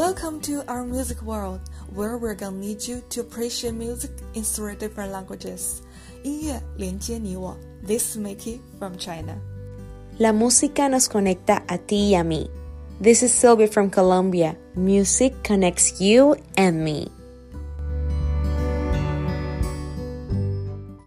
Welcome to our music world, where we're gonna need you to appreciate music in three different languages. 音乐连接你我. This is Mickey from China. La música nos conecta a ti y a mí. This is Sylvia from Colombia. Music connects you and me.